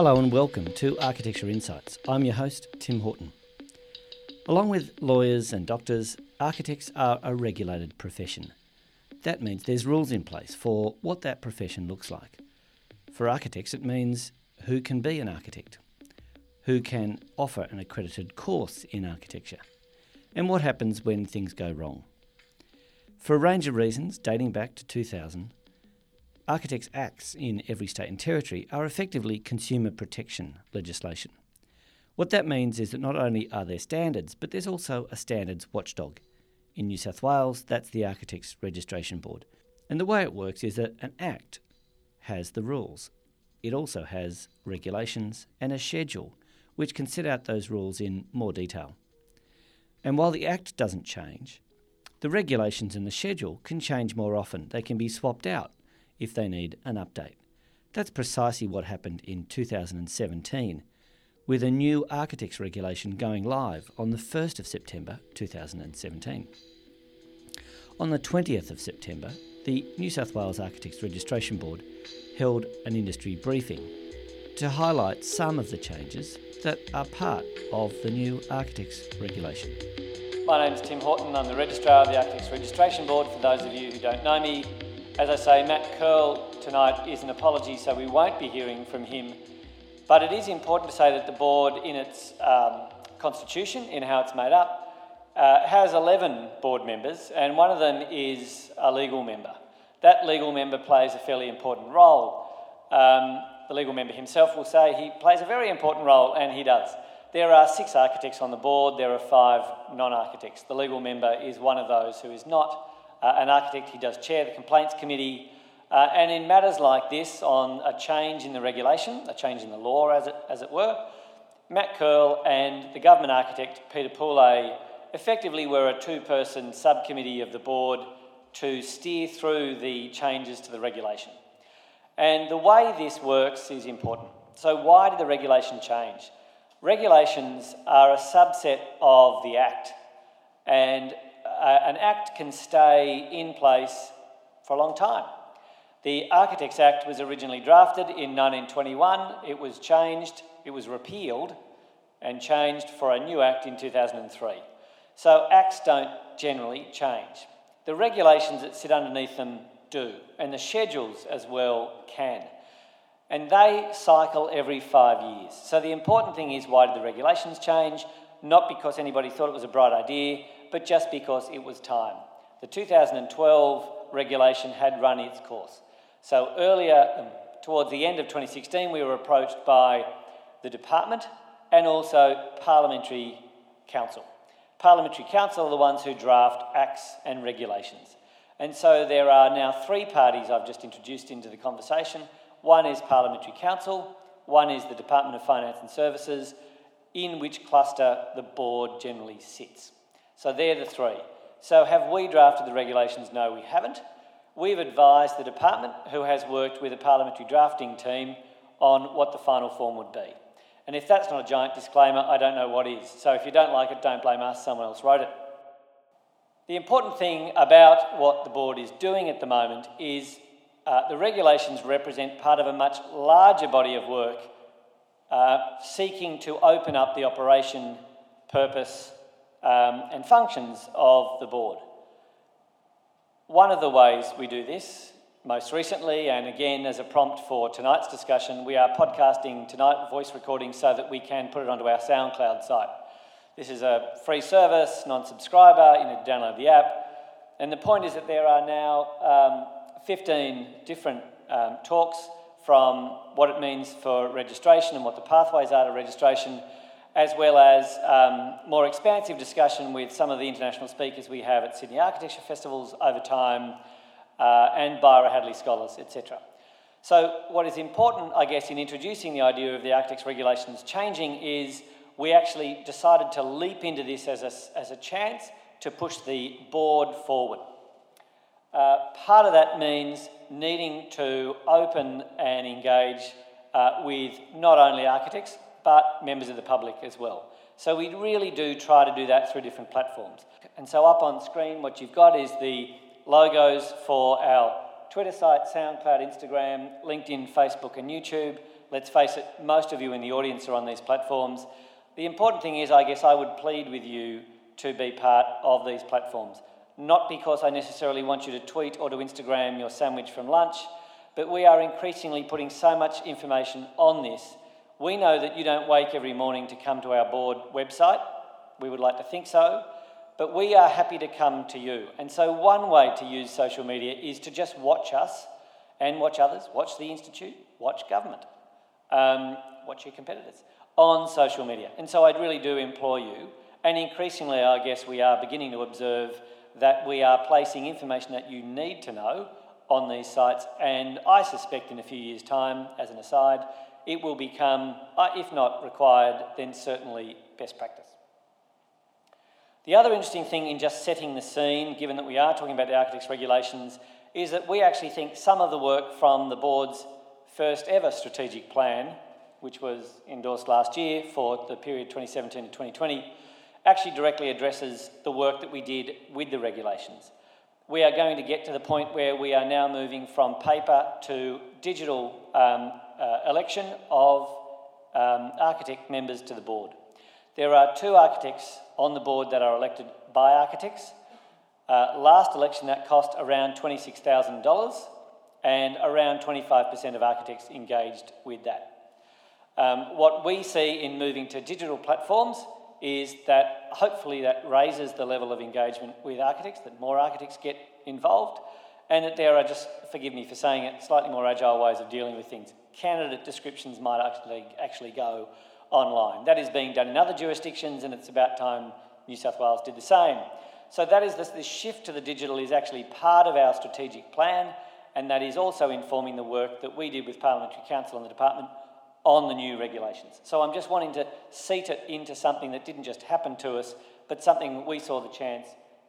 Hello and welcome to Architecture Insights. I'm your host, Tim Horton. Along with lawyers and doctors, architects are a regulated profession. That means there's rules in place for what that profession looks like. For architects, it means who can be an architect, who can offer an accredited course in architecture, and what happens when things go wrong. For a range of reasons dating back to 2000, Architects Acts in every state and territory are effectively consumer protection legislation. What that means is that not only are there standards, but there's also a standards watchdog. In New South Wales, that's the Architects Registration Board. And the way it works is that an Act has the rules. It also has regulations and a schedule, which can set out those rules in more detail. And while the Act doesn't change, the regulations and the schedule can change more often. They can be swapped out if they need an update. That's precisely what happened in 2017, with a new architects regulation going live on the 1st of September 2017. On the 20th of September, the New South Wales Architects Registration Board held an industry briefing to highlight some of the changes that are part of the new architects regulation. My name is Tim Horton. I'm the Registrar of the Architects Registration Board. For those of you who don't know me, as I say, Matt Curl tonight is an apology, so we won't be hearing from him. But it is important to say that the board, in its um, constitution, in how it's made up, uh, has 11 board members, and one of them is a legal member. That legal member plays a fairly important role. Um, the legal member himself will say he plays a very important role, and he does. There are six architects on the board, there are five non architects. The legal member is one of those who is not uh, an architect. He does chair the complaints committee. Uh, and in matters like this, on a change in the regulation, a change in the law, as it, as it were, Matt Curl and the government architect, Peter Poulet, effectively were a two person subcommittee of the board to steer through the changes to the regulation. And the way this works is important. So, why did the regulation change? Regulations are a subset of the Act, and uh, an act can stay in place for a long time. The Architects Act was originally drafted in 1921, it was changed, it was repealed, and changed for a new act in 2003. So acts don't generally change. The regulations that sit underneath them do, and the schedules as well can. And they cycle every five years. So the important thing is why did the regulations change? Not because anybody thought it was a bright idea, but just because it was time. The 2012 regulation had run its course. So earlier, um, towards the end of 2016, we were approached by the department and also Parliamentary Counsel. Parliamentary Counsel are the ones who draft acts and regulations. And so there are now three parties I've just introduced into the conversation. One is Parliamentary Counsel, one is the Department of Finance and Services, in which cluster the board generally sits. So they're the three. So have we drafted the regulations? No, we haven't. We've advised the department, who has worked with a parliamentary drafting team, on what the final form would be. And if that's not a giant disclaimer, I don't know what is. So if you don't like it, don't blame us, someone else wrote it. The important thing about what the board is doing at the moment is uh, the regulations represent part of a much larger body of work uh, seeking to open up the operation, purpose, um, and functions of the board. One of the ways we do this, most recently, and again as a prompt for tonight's discussion, we are podcasting tonight, voice recording, so that we can put it onto our SoundCloud site. This is a free service, non subscriber, you need to download the app. And the point is that there are now um, 15 different um, talks from what it means for registration and what the pathways are to registration as well as um, more expansive discussion with some of the international speakers we have at Sydney Architecture Festivals over time, uh, and Byera Hadley scholars, etc. So, what is important, I guess, in introducing the idea of the architects regulations changing is we actually decided to leap into this as a, as a chance to push the board forward. Uh, part of that means needing to open and engage uh, with not only architects, but members of the public as well. So we really do try to do that through different platforms. And so up on screen, what you've got is the logos for our Twitter site, SoundCloud, Instagram, LinkedIn, Facebook, and YouTube. let's face it, most of you in the audience are on these platforms. The important thing is, I guess, I would plead with you to be part of these platforms. Not because I necessarily want you to tweet or to Instagram your sandwich from lunch, but we are increasingly putting so much information on this. We know that you don't wake every morning to come to our board website. We would like to think so, but we are happy to come to you. And so, one way to use social media is to just watch us and watch others, watch the Institute, watch government, um, watch your competitors on social media. And so, I really do implore you, and increasingly, I guess we are beginning to observe that we are placing information that you need to know on these sites, and I suspect in a few years' time, as an aside, it will become, uh, if not required, then certainly best practice. The other interesting thing in just setting the scene, given that we are talking about the architect's regulations, is that we actually think some of the work from the board's first ever strategic plan, which was endorsed last year for the period 2017 to 2020, actually directly addresses the work that we did with the regulations. We are going to get to the point where we are now moving from paper to digital um, uh, election of um, architect members to the board. There are two architects on the board that are elected by architects. Uh, last election that cost around $26,000 and around 25% of architects engaged with that. Um, what we see in moving to digital platforms is that hopefully that raises the level of engagement with architects, that more architects get involved, and that there are just, forgive me for saying it, slightly more agile ways of dealing with things. Candidate descriptions might actually, actually go online. That is being done in other jurisdictions, and it's about time New South Wales did the same. So that is this, this shift to the digital is actually part of our strategic plan, and that is also informing the work that we did with Parliamentary Counsel and the Department on the new regulations. So I'm just wanting to seat it into something that didn't just happen to us, but something we saw the chance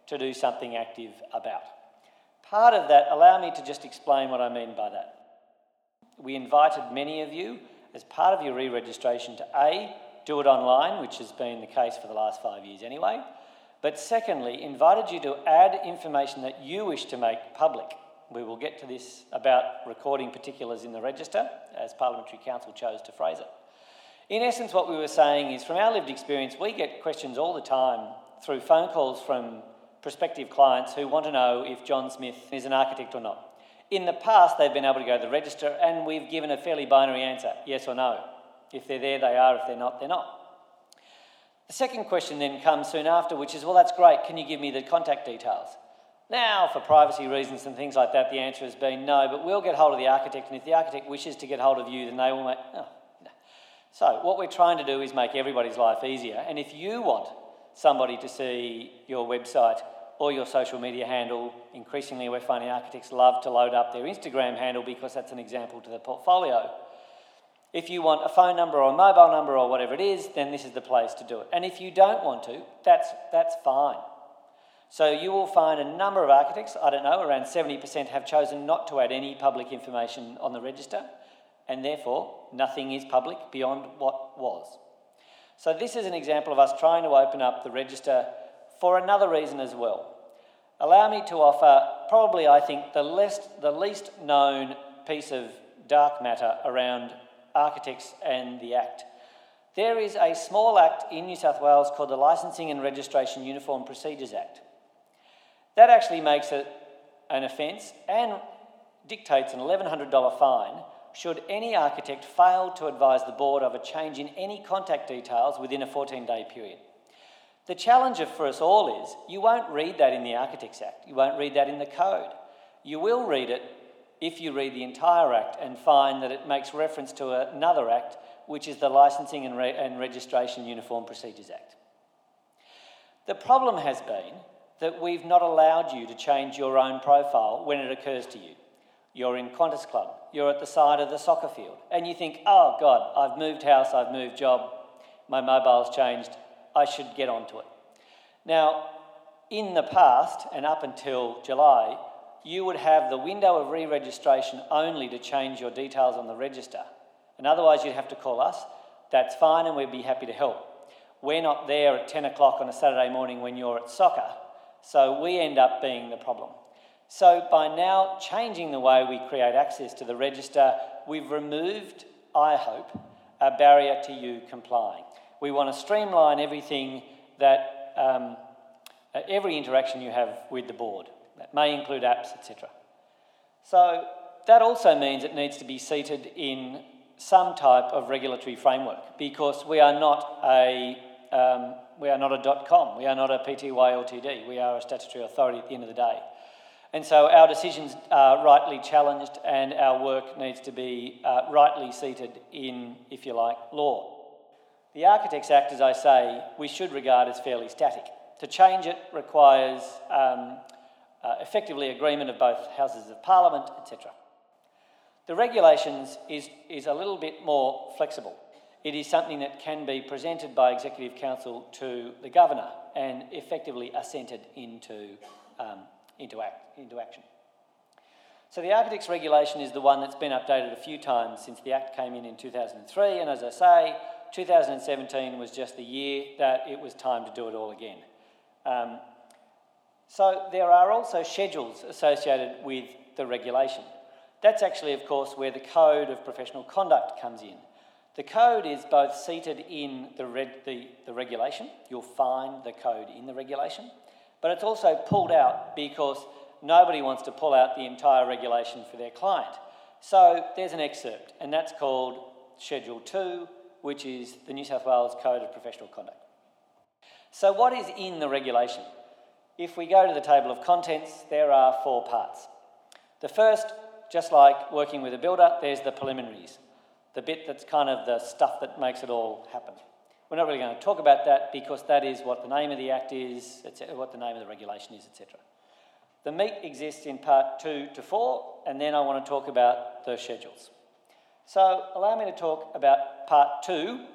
to do something active about. Part of that, allow me to just explain what I mean by that. We invited many of you as part of your re registration to A, do it online, which has been the case for the last five years anyway, but secondly, invited you to add information that you wish to make public. We will get to this about recording particulars in the register, as Parliamentary Counsel chose to phrase it. In essence, what we were saying is from our lived experience, we get questions all the time through phone calls from prospective clients who want to know if John Smith is an architect or not. In the past, they've been able to go to the register and we've given a fairly binary answer yes or no. If they're there, they are. If they're not, they're not. The second question then comes soon after, which is well, that's great. Can you give me the contact details? Now, for privacy reasons and things like that, the answer has been no, but we'll get hold of the architect, and if the architect wishes to get hold of you, then they will make. Oh, no. So, what we're trying to do is make everybody's life easier, and if you want somebody to see your website or your social media handle, increasingly we're finding architects love to load up their Instagram handle because that's an example to the portfolio. If you want a phone number or a mobile number or whatever it is, then this is the place to do it. And if you don't want to, that's, that's fine. So you will find a number of architects, I don't know, around 70% have chosen not to add any public information on the register, and therefore nothing is public beyond what was. So this is an example of us trying to open up the register for another reason as well. Allow me to offer probably, I think, the least, the least known piece of dark matter around architects and the Act. There is a small act in New South Wales called the Licensing and Registration Uniform Procedures Act. That actually makes it an offence and dictates an $1,100 fine should any architect fail to advise the board of a change in any contact details within a 14 day period. The challenge for us all is you won't read that in the Architects Act, you won't read that in the code. You will read it if you read the entire Act and find that it makes reference to another Act, which is the Licensing and, Re- and Registration Uniform Procedures Act. The problem has been that we've not allowed you to change your own profile when it occurs to you. You're in Qantas Club, you're at the side of the soccer field, and you think, oh God, I've moved house, I've moved job, my mobile's changed, I should get onto it. Now, in the past and up until July, you would have the window of re registration only to change your details on the register. And otherwise, you'd have to call us. That's fine, and we'd be happy to help. We're not there at 10 o'clock on a Saturday morning when you're at soccer so we end up being the problem. So by now changing the way we create access to the register, we've removed I hope, a barrier to you complying. We want to streamline everything that um, every interaction you have with the board. That may include apps, etc. So that also means it needs to be seated in some type of regulatory framework because we are not a um, we are not a dot .com, we are not a PTY Ltd, we are a statutory authority at the end of the day. And so our decisions are rightly challenged and our work needs to be uh, rightly seated in, if you like, law. The Architects Act, as I say, we should regard as fairly static. To change it requires um, uh, effectively agreement of both Houses of Parliament, etc. The regulations is, is a little bit more flexible. It is something that can be presented by Executive Council to the Governor and effectively assented into, um, into, act, into action. So the Architects Regulation is the one that's been updated a few times since the Act came in in 2003, and as I say, 2017 was just the year that it was time to do it all again. Um, so there are also schedules associated with the regulation. That's actually, of course, where the Code of Professional Conduct comes in. The code is both seated in the, the, the regulation, you'll find the code in the regulation, but it's also pulled out because nobody wants to pull out the entire regulation for their client. So there's an excerpt, and that's called Schedule 2, which is the New South Wales Code of Professional Conduct. So, what is in the regulation? If we go to the table of contents, there are four parts. The first, just like working with a builder, there's the preliminaries the bit that's kind of the stuff that makes it all happen. We're not really going to talk about that because that is what the name of the Act is, etc., what the name of the regulation is, etc. The meat exists in part two to four, and then I want to talk about the schedules. So, allow me to talk about part two.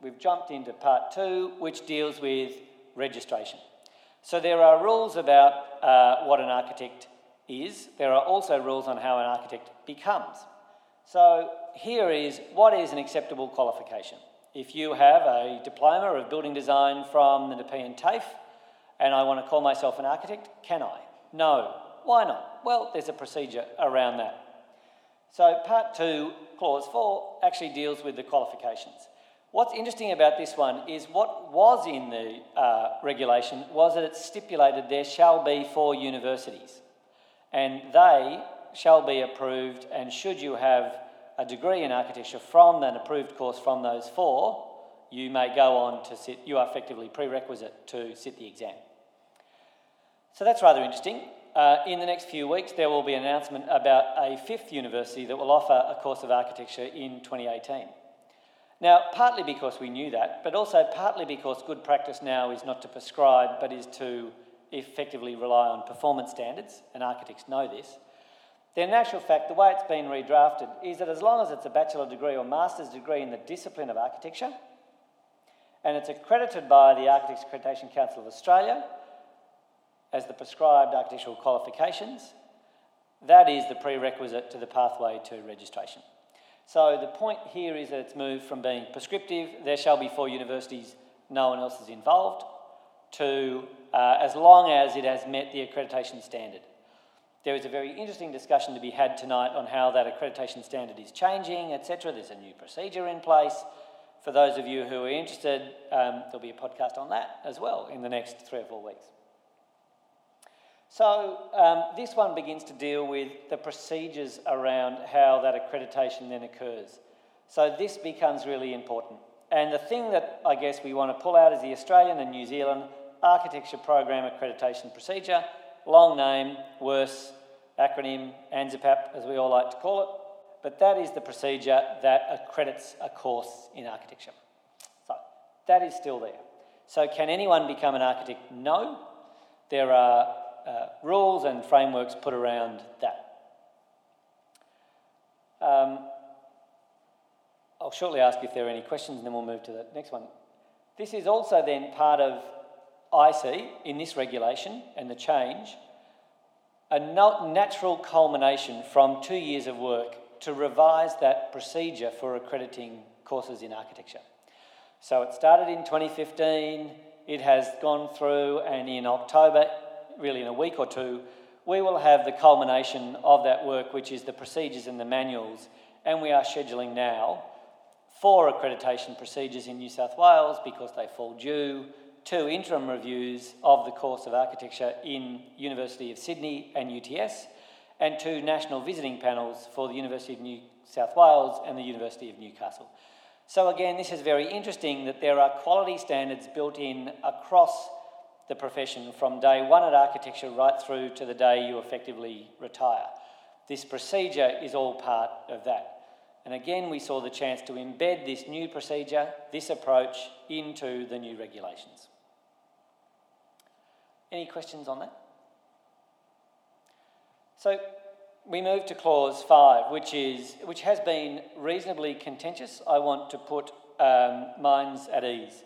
We've jumped into part two, which deals with registration. So, there are rules about uh, what an architect is, there are also rules on how an architect becomes. So, here is what is an acceptable qualification. If you have a diploma of building design from the Nepean TAFE and I want to call myself an architect, can I? No. Why not? Well, there's a procedure around that. So, part two, clause four, actually deals with the qualifications. What's interesting about this one is what was in the uh, regulation was that it stipulated there shall be four universities, and they shall be approved, and should you have a degree in architecture from an approved course from those four, you may go on to sit, you are effectively prerequisite to sit the exam. So that's rather interesting. Uh, in the next few weeks, there will be an announcement about a fifth university that will offer a course of architecture in 2018. Now, partly because we knew that, but also partly because good practice now is not to prescribe but is to effectively rely on performance standards, and architects know this. Then, in actual fact, the way it's been redrafted is that as long as it's a bachelor degree or master's degree in the discipline of architecture, and it's accredited by the Architects Accreditation Council of Australia as the prescribed architectural qualifications, that is the prerequisite to the pathway to registration. So the point here is that it's moved from being prescriptive, there shall be four universities, no one else is involved, to uh, as long as it has met the accreditation standard. There is a very interesting discussion to be had tonight on how that accreditation standard is changing, etc. There's a new procedure in place. For those of you who are interested, um, there'll be a podcast on that as well in the next three or four weeks. So, um, this one begins to deal with the procedures around how that accreditation then occurs. So, this becomes really important. And the thing that I guess we want to pull out is the Australian and New Zealand Architecture Program Accreditation Procedure, long name, worse, acronym, ANZAPAP, as we all like to call it, but that is the procedure that accredits a course in architecture. So that is still there. So, can anyone become an architect? No. There are uh, rules and frameworks put around that. Um, I'll shortly ask if there are any questions and then we'll move to the next one. This is also then part of I see in this regulation and the change a natural culmination from two years of work to revise that procedure for accrediting courses in architecture. So it started in 2015, it has gone through, and in October, really in a week or two, we will have the culmination of that work, which is the procedures and the manuals, and we are scheduling now four accreditation procedures in New South Wales because they fall due, two interim reviews of the course of architecture in University of Sydney and UTS, and two national visiting panels for the University of New South Wales and the University of Newcastle. So again, this is very interesting that there are quality standards built in across the profession from day one at architecture right through to the day you effectively retire. This procedure is all part of that. And again, we saw the chance to embed this new procedure, this approach, into the new regulations. Any questions on that? So we move to clause five, which is which has been reasonably contentious. I want to put um, minds at ease.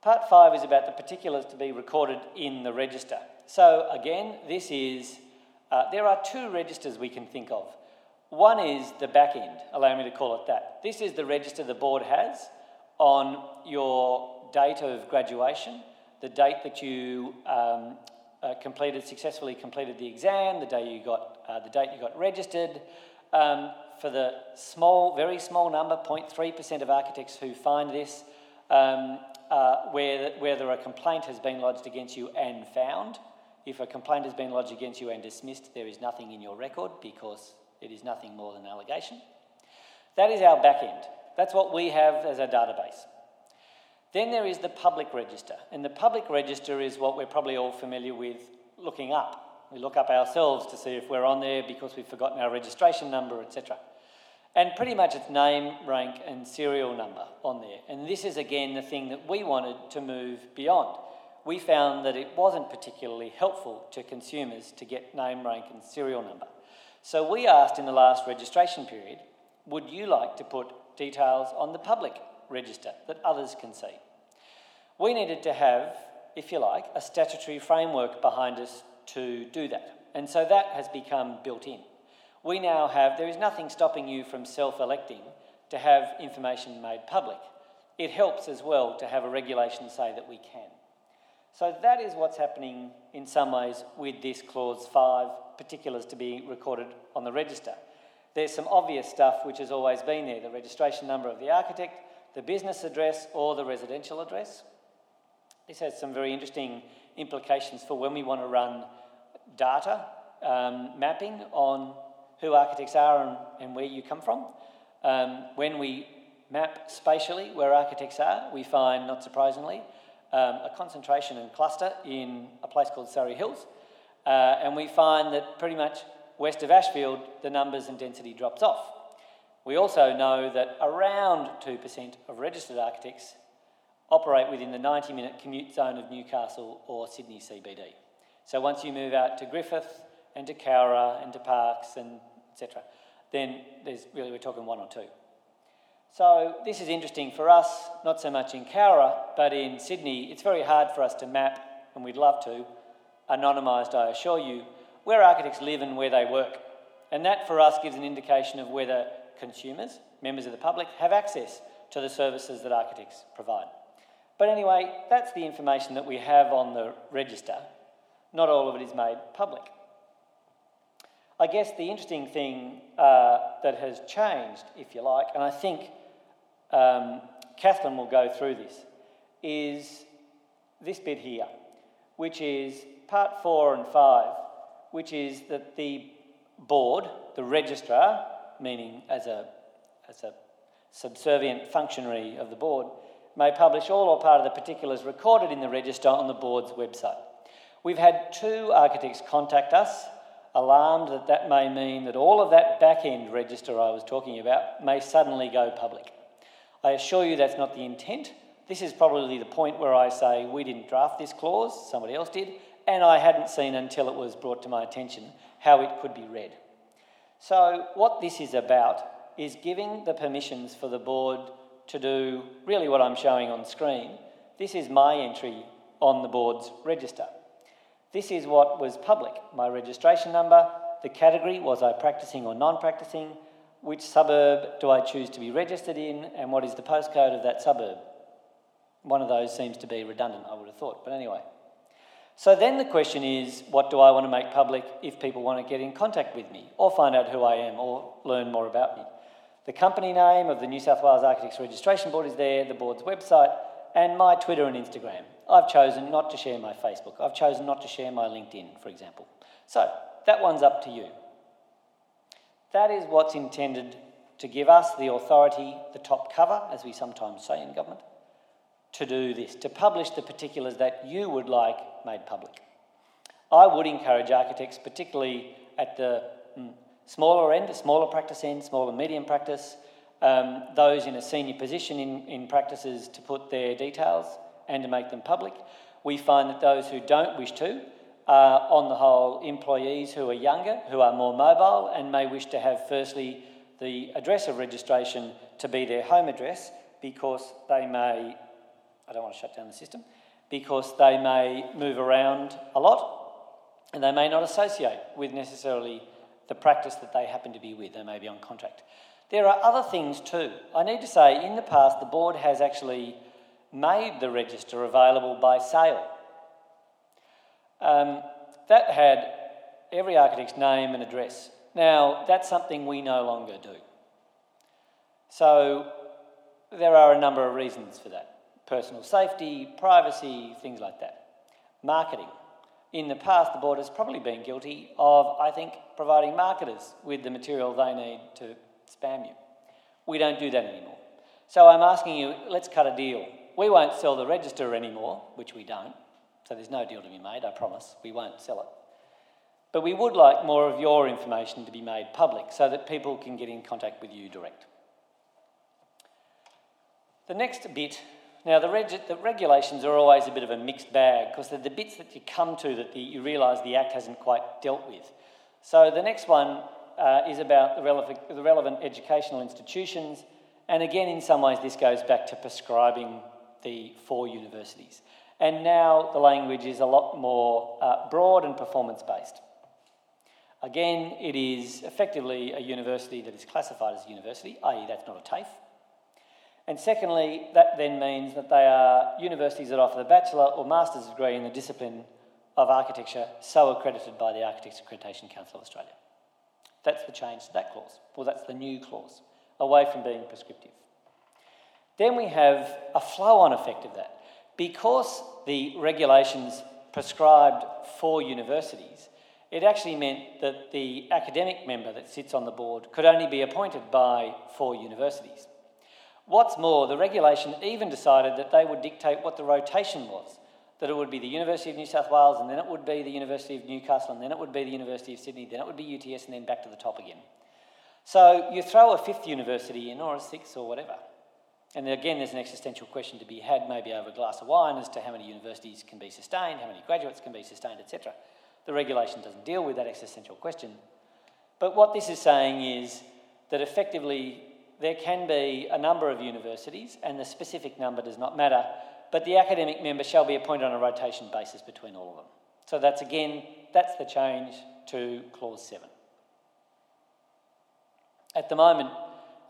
Part five is about the particulars to be recorded in the register. So again, this is uh, there are two registers we can think of. One is the back end, allow me to call it that. This is the register the board has on your date of graduation, the date that you um, uh, completed successfully completed the exam, the day you got uh, the date you got registered. Um, for the small, very small number, 0.3% of architects who find this, um, uh, where, whether a complaint has been lodged against you and found. If a complaint has been lodged against you and dismissed, there is nothing in your record because it is nothing more than allegation. That is our back end. That's what we have as our database. Then there is the public register, and the public register is what we're probably all familiar with looking up. We look up ourselves to see if we're on there because we've forgotten our registration number, etc. And pretty much it's name, rank, and serial number on there. And this is again the thing that we wanted to move beyond. We found that it wasn't particularly helpful to consumers to get name, rank, and serial number. So we asked in the last registration period would you like to put details on the public register that others can see. We needed to have, if you like, a statutory framework behind us to do that. And so that has become built in. We now have, there is nothing stopping you from self electing to have information made public. It helps as well to have a regulation say that we can. So that is what's happening in some ways with this clause 5, particulars to be recorded on the register. There's some obvious stuff which has always been there the registration number of the architect, the business address or the residential address. This has some very interesting implications for when we want to run data um, mapping on who architects are and, and where you come from. Um, when we map spatially where architects are, we find, not surprisingly, um, a concentration and cluster in a place called Surry Hills. Uh, and we find that pretty much west of Ashfield, the numbers and density drops off. We also know that around 2% of registered architects operate within the 90 minute commute zone of Newcastle or Sydney CBD. So once you move out to Griffith and to Cowra and to Parkes and etc., then there's really we're talking one or two. So this is interesting for us, not so much in Cowra, but in Sydney. It's very hard for us to map, and we'd love to, anonymised, I assure you, where architects live and where they work. And that for us gives an indication of whether consumers, members of the public, have access to the services that architects provide. But anyway, that's the information that we have on the register. Not all of it is made public. I guess the interesting thing uh, that has changed, if you like, and I think um, Catherine will go through this, is this bit here, which is part four and five, which is that the board, the registrar, meaning as a, as a subservient functionary of the board, may publish all or part of the particulars recorded in the register on the board's website. We've had two architects contact us, alarmed that that may mean that all of that back end register I was talking about may suddenly go public. I assure you that's not the intent. This is probably the point where I say we didn't draft this clause, somebody else did, and I hadn't seen until it was brought to my attention how it could be read. So, what this is about is giving the permissions for the board to do really what I'm showing on screen. This is my entry on the board's register. This is what was public my registration number, the category was I practicing or non practicing, which suburb do I choose to be registered in, and what is the postcode of that suburb. One of those seems to be redundant, I would have thought, but anyway. So then the question is what do I want to make public if people want to get in contact with me or find out who I am or learn more about me? The company name of the New South Wales Architects Registration Board is there, the board's website, and my Twitter and Instagram. I've chosen not to share my Facebook. I've chosen not to share my LinkedIn, for example. So that one's up to you. That is what's intended to give us the authority, the top cover, as we sometimes say in government, to do this, to publish the particulars that you would like made public. I would encourage architects, particularly at the smaller end, a smaller practice end, small and medium practice, um, those in a senior position in, in practices to put their details and to make them public. We find that those who don't wish to are, on the whole, employees who are younger, who are more mobile, and may wish to have, firstly, the address of registration to be their home address because they may, I don't want to shut down the system, because they may move around a lot and they may not associate with necessarily the practice that they happen to be with. They may be on contract. There are other things too. I need to say, in the past, the board has actually made the register available by sale. Um, that had every architect's name and address. Now, that's something we no longer do. So, there are a number of reasons for that personal safety, privacy, things like that. Marketing. In the past, the board has probably been guilty of, I think, providing marketers with the material they need to spam you. We don't do that anymore. So I'm asking you, let's cut a deal. We won't sell the register anymore, which we don't. So there's no deal to be made, I promise. We won't sell it. But we would like more of your information to be made public so that people can get in contact with you direct. The next bit now, the, reg- the, regulations are always a bit of a mixed bag because they're the bits that you come to that the, you realise the Act hasn't quite dealt with. So, the next one uh, is about the relevant, the relevant educational institutions, and again, in some ways, this goes back to prescribing the four universities. And now the language is a lot more uh, broad and performance based. Again, it is effectively a university that is classified as a university, i.e., that's not a TAFE. And secondly, that then means that they are universities that offer the bachelor or master's degree in the discipline of architecture, so accredited by the Architects Accreditation Council of Australia. That's the change to that clause, or that's the new clause, away from being prescriptive. Then we have a flow on effect of that. Because the regulations prescribed for universities, it actually meant that the academic member that sits on the board could only be appointed by four universities. What's more, the regulation even decided that they would dictate what the rotation was. That it would be the University of New South Wales, and then it would be the University of Newcastle, and then it would be the University of Sydney, then it would be UTS, and then back to the top again. So you throw a fifth university in, or a sixth, or whatever. And again, there's an existential question to be had, maybe over a glass of wine, as to how many universities can be sustained, how many graduates can be sustained, etc. The regulation doesn't deal with that existential question. But what this is saying is that effectively there can be a number of universities, and the specific number does not matter, but the academic member shall be appointed on a rotation basis between all of them. So that's again, that's the change to clause 7. At the moment,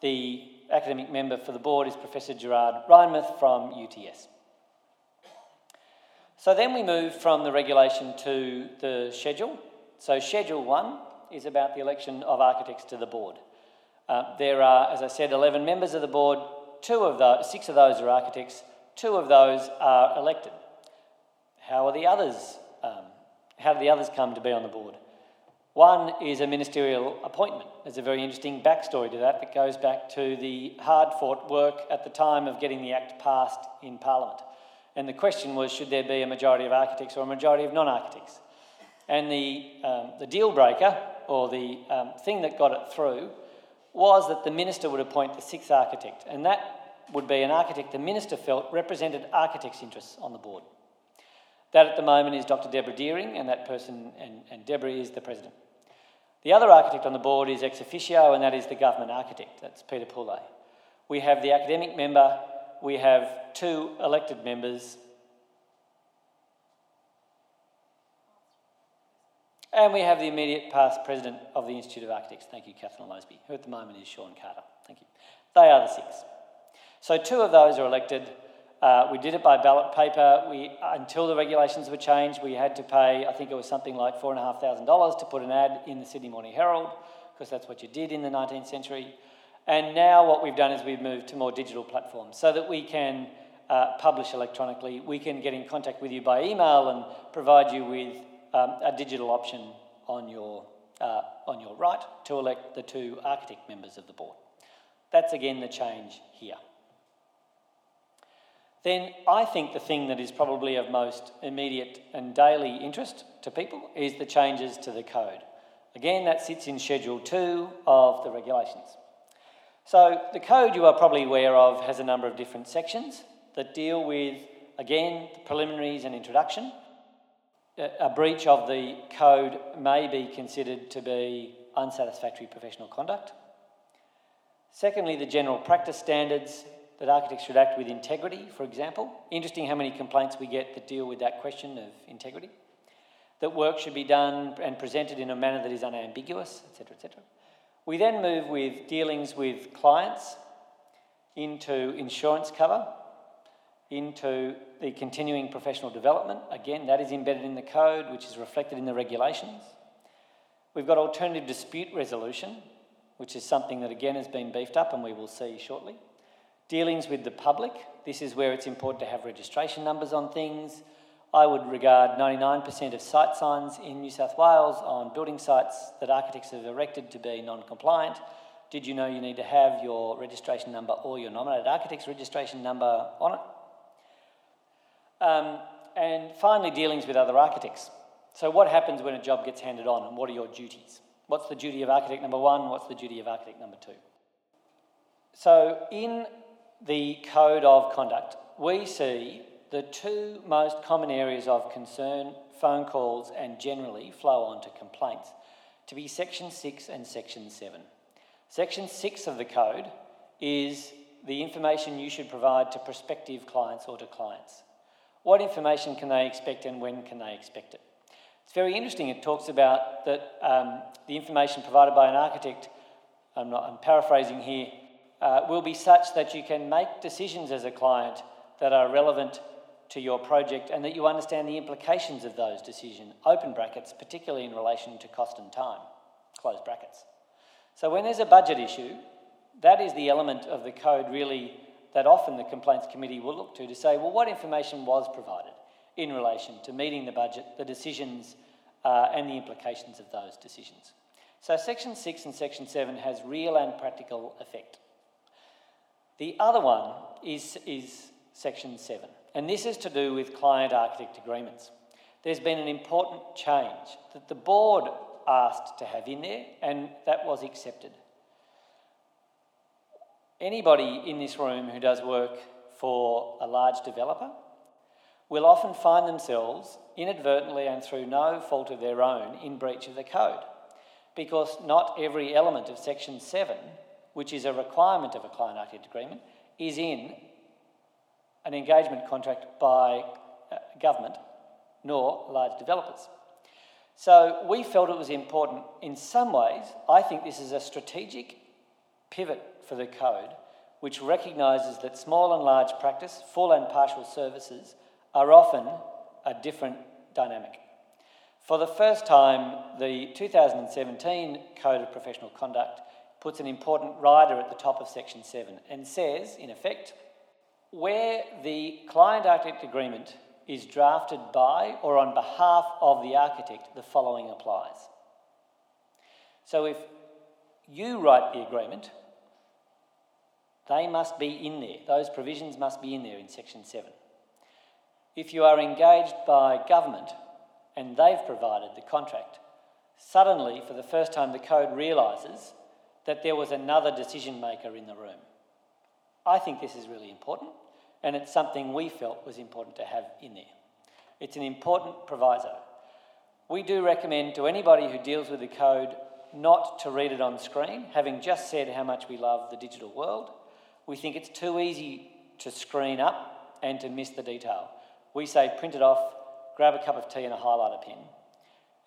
the academic member for the board is Professor Gerard Reinmuth from UTS. So then we move from the regulation to the schedule. So, Schedule 1 is about the election of architects to the board. Uh, there are, as I said, 11 members of the board. Two of those, six of those are architects. Two of those are elected. How are the others? Um, how do the others come to be on the board? One is a ministerial appointment. There's a very interesting backstory to that that goes back to the hard fought work at the time of getting the Act passed in Parliament. And the question was should there be a majority of architects or a majority of non architects? And the, um, the deal breaker, or the um, thing that got it through, was that the minister would appoint the sixth architect, and that would be an architect the minister felt represented architects' interests on the board. That at the moment is Dr. Deborah Dearing, and that person, and, and Deborah is the president. The other architect on the board is ex officio, and that is the government architect, that's Peter Poulet. We have the academic member, we have two elected members, And we have the immediate past president of the Institute of Architects, thank you, Catherine Loseby, who at the moment is Shaun Carter. Thank you. They are the six. So two of those are elected. Uh, we did it by ballot paper. We, until the regulations were changed, we had to pay, I think it was something like $4,500 to put an ad in the Sydney Morning Herald, because that's what you did in the 19th century. And now what we've done is we've moved to more digital platforms so that we can uh, publish electronically. We can get in contact with you by email and provide you with um, a digital option on your, uh, on your right to elect the two architect members of the board. That's again the change here. Then I think the thing that is probably of most immediate and daily interest to people is the changes to the code. Again, that sits in Schedule 2 of the regulations. So, the code you are probably aware of has a number of different sections that deal with, again, the preliminaries and introduction. A breach of the code may be considered to be unsatisfactory professional conduct. Secondly, the general practice standards that architects should act with integrity, for example. Interesting how many complaints we get that deal with that question of integrity. That work should be done and presented in a manner that is unambiguous, etc., etc. We then move with dealings with clients into insurance cover, into the continuing professional development. Again, that is embedded in the code, which is reflected in the regulations. We've got alternative dispute resolution, which is something that again has been beefed up and we will see shortly. Dealings with the public, this is where it's important to have registration numbers on things. I would regard 99% of site signs in New South Wales on building sites that architects have erected to be non compliant. Did you know you need to have your registration number or your nominated architect's registration number on it? Um, and finally, dealings with other architects. So, what happens when a job gets handed on and what are your duties? What's the duty of architect number one? What's the duty of architect number two? So, in the code of conduct, we see the two most common areas of concern, phone calls, and generally flow on to complaints to be Section 6 and Section 7. Section 6 of the code is the information you should provide to prospective clients or to clients. What information can they expect and when can they expect it? It's very interesting. It talks about that um, the information provided by an architect, I'm, not, I'm paraphrasing here, uh, will be such that you can make decisions as a client that are relevant to your project and that you understand the implications of those decisions, open brackets, particularly in relation to cost and time, close brackets. So when there's a budget issue, that is the element of the code really that often the complaints committee will look to to say, well, what information was provided in relation to meeting the budget, the decisions, uh, and the implications of those decisions. So section 6 and section 7 has real and practical effect. The other one is, is section 7, and this is to do with client architect agreements. There's been an important change that the board asked to have in there, and that was accepted. Anybody in this room who does work for a large developer will often find themselves inadvertently and through no fault of their own in breach of the code because not every element of section 7 which is a requirement of a client architect agreement, is in an engagement contract by uh, government nor large developers. So we felt it was important in some ways. I think this is a strategic pivot for the code which recognises that small and large practice, full and partial services, are often a different dynamic. For the first time, the 2017 Code of Professional Conduct puts an important rider at the top of section 7 and says, in effect, where the client architect agreement is drafted by or on behalf of the architect, the following applies. So if you write the agreement, they must be in there. Those provisions must be in there in section 7. If you are engaged by government and they've provided the contract, suddenly, for the first time, the code realises that there was another decision maker in the room. I think this is really important, and it's something we felt was important to have in there. It's an important proviso. We do recommend to anybody who deals with the code not to read it on screen, having just said how much we love the digital world. We think it's too easy to screen up and to miss the detail. We say print it off, grab a cup of tea and a highlighter pen,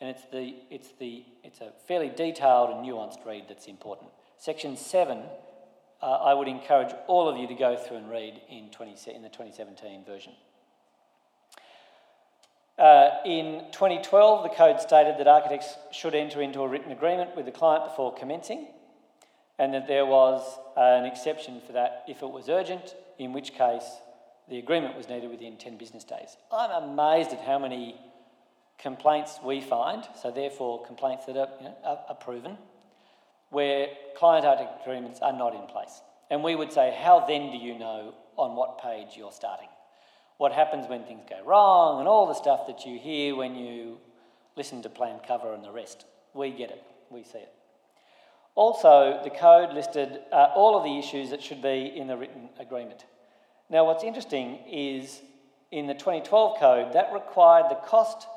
and it's, the, it's, the, it's a fairly detailed and nuanced read that's important. Section 7, uh, I would encourage all of you to go through and read in, 20, in the 2017 version. Uh, in 2012, the code stated that architects should enter into a written agreement with the client before commencing. And that there was an exception for that if it was urgent, in which case the agreement was needed within 10 business days. I'm amazed at how many complaints we find, so therefore complaints that are, you know, are, proven, where client agreements are not in place. And we would say, how then do you know on what page you're starting? What happens when things go wrong and all the stuff that you hear when you listen to plan cover and the rest. We get it, we see it. Also, the code listed uh, all of the issues that should be in the written agreement. Now, what's interesting is in the 2012 code, that required the cost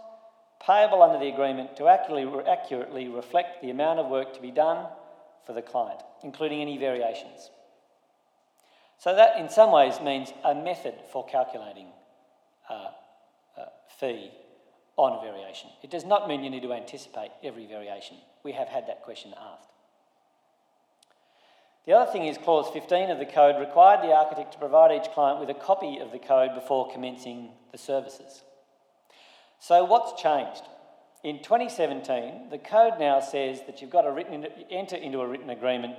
payable under the agreement to accurately, reflect the amount of work to be done for the client, including any variations. So, that in some ways means a method for calculating uh, uh, fee on a variation. It does not mean you need to anticipate every variation. We have had that question asked. The other thing is clause 15 of the code required the architect to provide each client with a copy of the code before commencing the services. So, what's changed? In 2017, the code now says that you've got to written, enter into a written agreement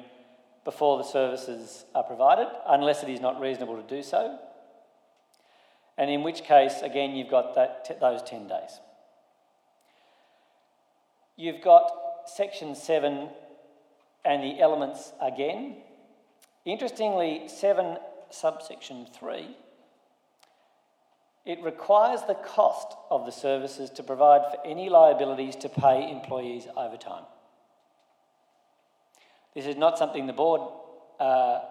before the services are provided, unless it is not reasonable to do so. And in which case, again, you've got that, those 10 days. You've got section 7 and the elements again. Interestingly, 7 subsection 3 it requires the cost of the services to provide for any liabilities to pay employees overtime. This is not something the board uh,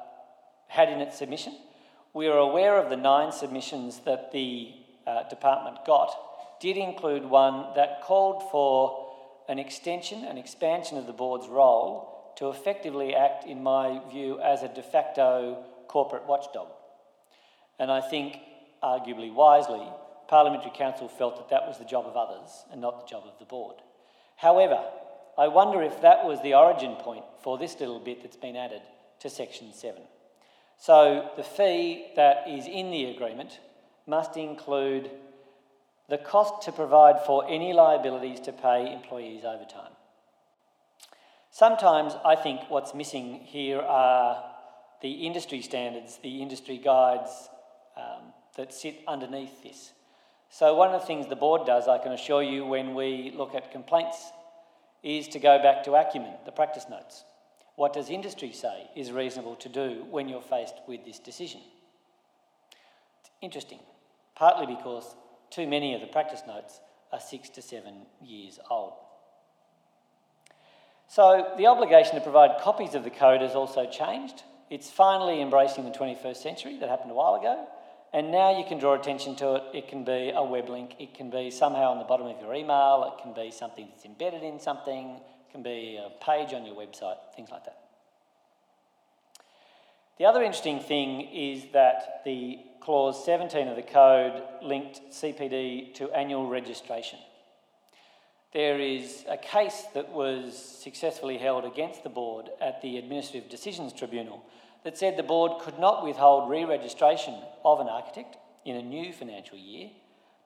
had in its submission. We are aware of the nine submissions that the uh, department got, did include one that called for an extension, an expansion of the board's role to effectively act, in my view, as a de facto corporate watchdog. And I think arguably wisely, Parliamentary Counsel felt that that was the job of others and not the job of the board. However, I wonder if that was the origin point for this little bit that's been added to Section 7. So the fee that is in the agreement must include the cost to provide for any liabilities to pay employees overtime. Sometimes I think what's missing here are the industry standards, the industry guides, um, that sit underneath this. So, one of the things the board does, I can assure you, when we look at complaints, is to go back to Acumen, the practice notes. What does industry say is reasonable to do when you're faced with this decision? It's interesting, partly because too many of the practice notes are six to seven years old. So, the obligation to provide copies of the code has also changed. It's finally embracing the 21st century, that happened a while ago. And now you can draw attention to it. It can be a web link, it can be somehow on the bottom of your email, it can be something that's embedded in something, it can be a page on your website, things like that. The other interesting thing is that the clause 17 of the code linked CPD to annual registration. There is a case that was successfully held against the board at the Administrative Decisions Tribunal that said the board could not withhold re registration of an architect in a new financial year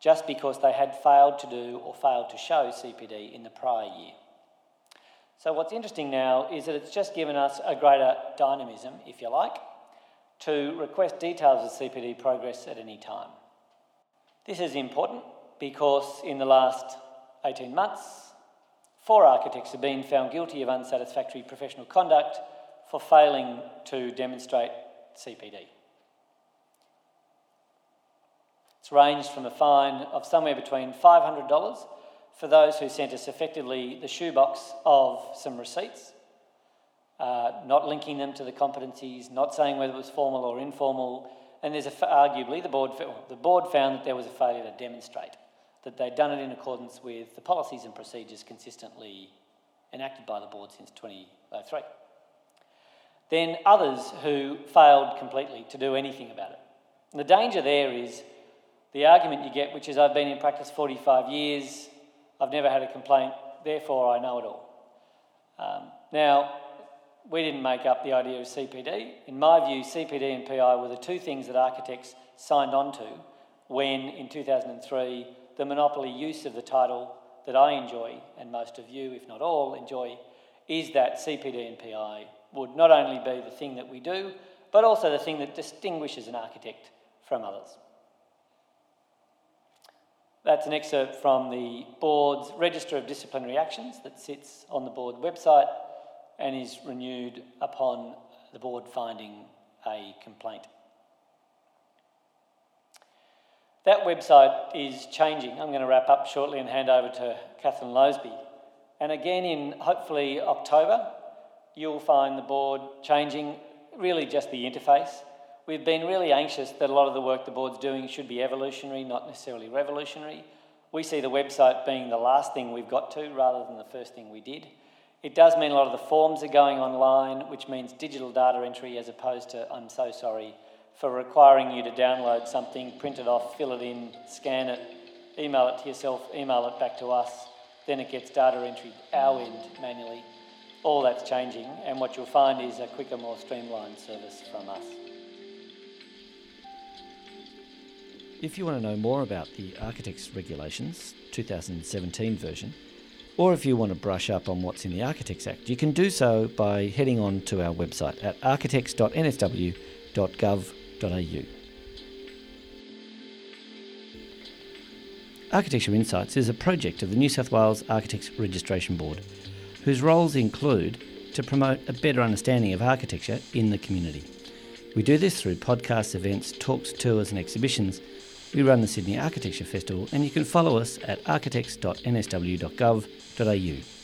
just because they had failed to do or failed to show CPD in the prior year. So, what's interesting now is that it's just given us a greater dynamism, if you like, to request details of CPD progress at any time. This is important because in the last 18 months, four architects have been found guilty of unsatisfactory professional conduct for failing to demonstrate CPD. It's ranged from a fine of somewhere between $500 for those who sent us effectively the shoebox of some receipts, uh, not linking them to the competencies, not saying whether it was formal or informal, and there's a, arguably the board, the board found that there was a failure to demonstrate that they'd done it in accordance with the policies and procedures consistently enacted by the board since 2003 then others who failed completely to do anything about it. And the danger there is the argument you get, which is I've been in practice 45 years, I've never had a complaint, therefore I know it all. Um, now, we didn't make up the idea of CPD. In my view, CPD and PI were the two things that architects signed on to when, in 2003, the monopoly use of the title that I enjoy, and most of you, if not all, enjoy, is that CPD and PI would not only be the thing that we do, but also the thing that distinguishes an architect from others. That's an excerpt from the board's Register of Disciplinary Actions that sits on the board website and is renewed upon the board finding a complaint. That website is changing. I'm going to wrap up shortly and hand over to Catherine Loseby. And again, in hopefully October, you'll find the board changing really just the interface. We've been really anxious that a lot of the work the board's doing should be evolutionary, not necessarily revolutionary. We see the website being the last thing we've got to rather than the first thing we did. It does mean a lot of the forms are going online, which means digital data entry as opposed to, I'm so sorry, for requiring you to download something, print it off, fill it in, scan it, email it to yourself, email it back to us, then it gets data entry our end manually. All that's changing, and what you'll find is a quicker, more streamlined service from us. If you want to know more about the Architects Regulations 2017 version, or if you want to brush up on what's in the Architects Act, you can do so by heading on to our website at architects.nsw.gov.au. Architecture Insights is a project of the New South Wales Architects Registration Board, whose roles include to promote a better understanding of architecture in the community. We do this through podcasts, events, talks, tours, and exhibitions we run the Sydney Architecture Festival, and you can follow us at architects.nsw.gov.au.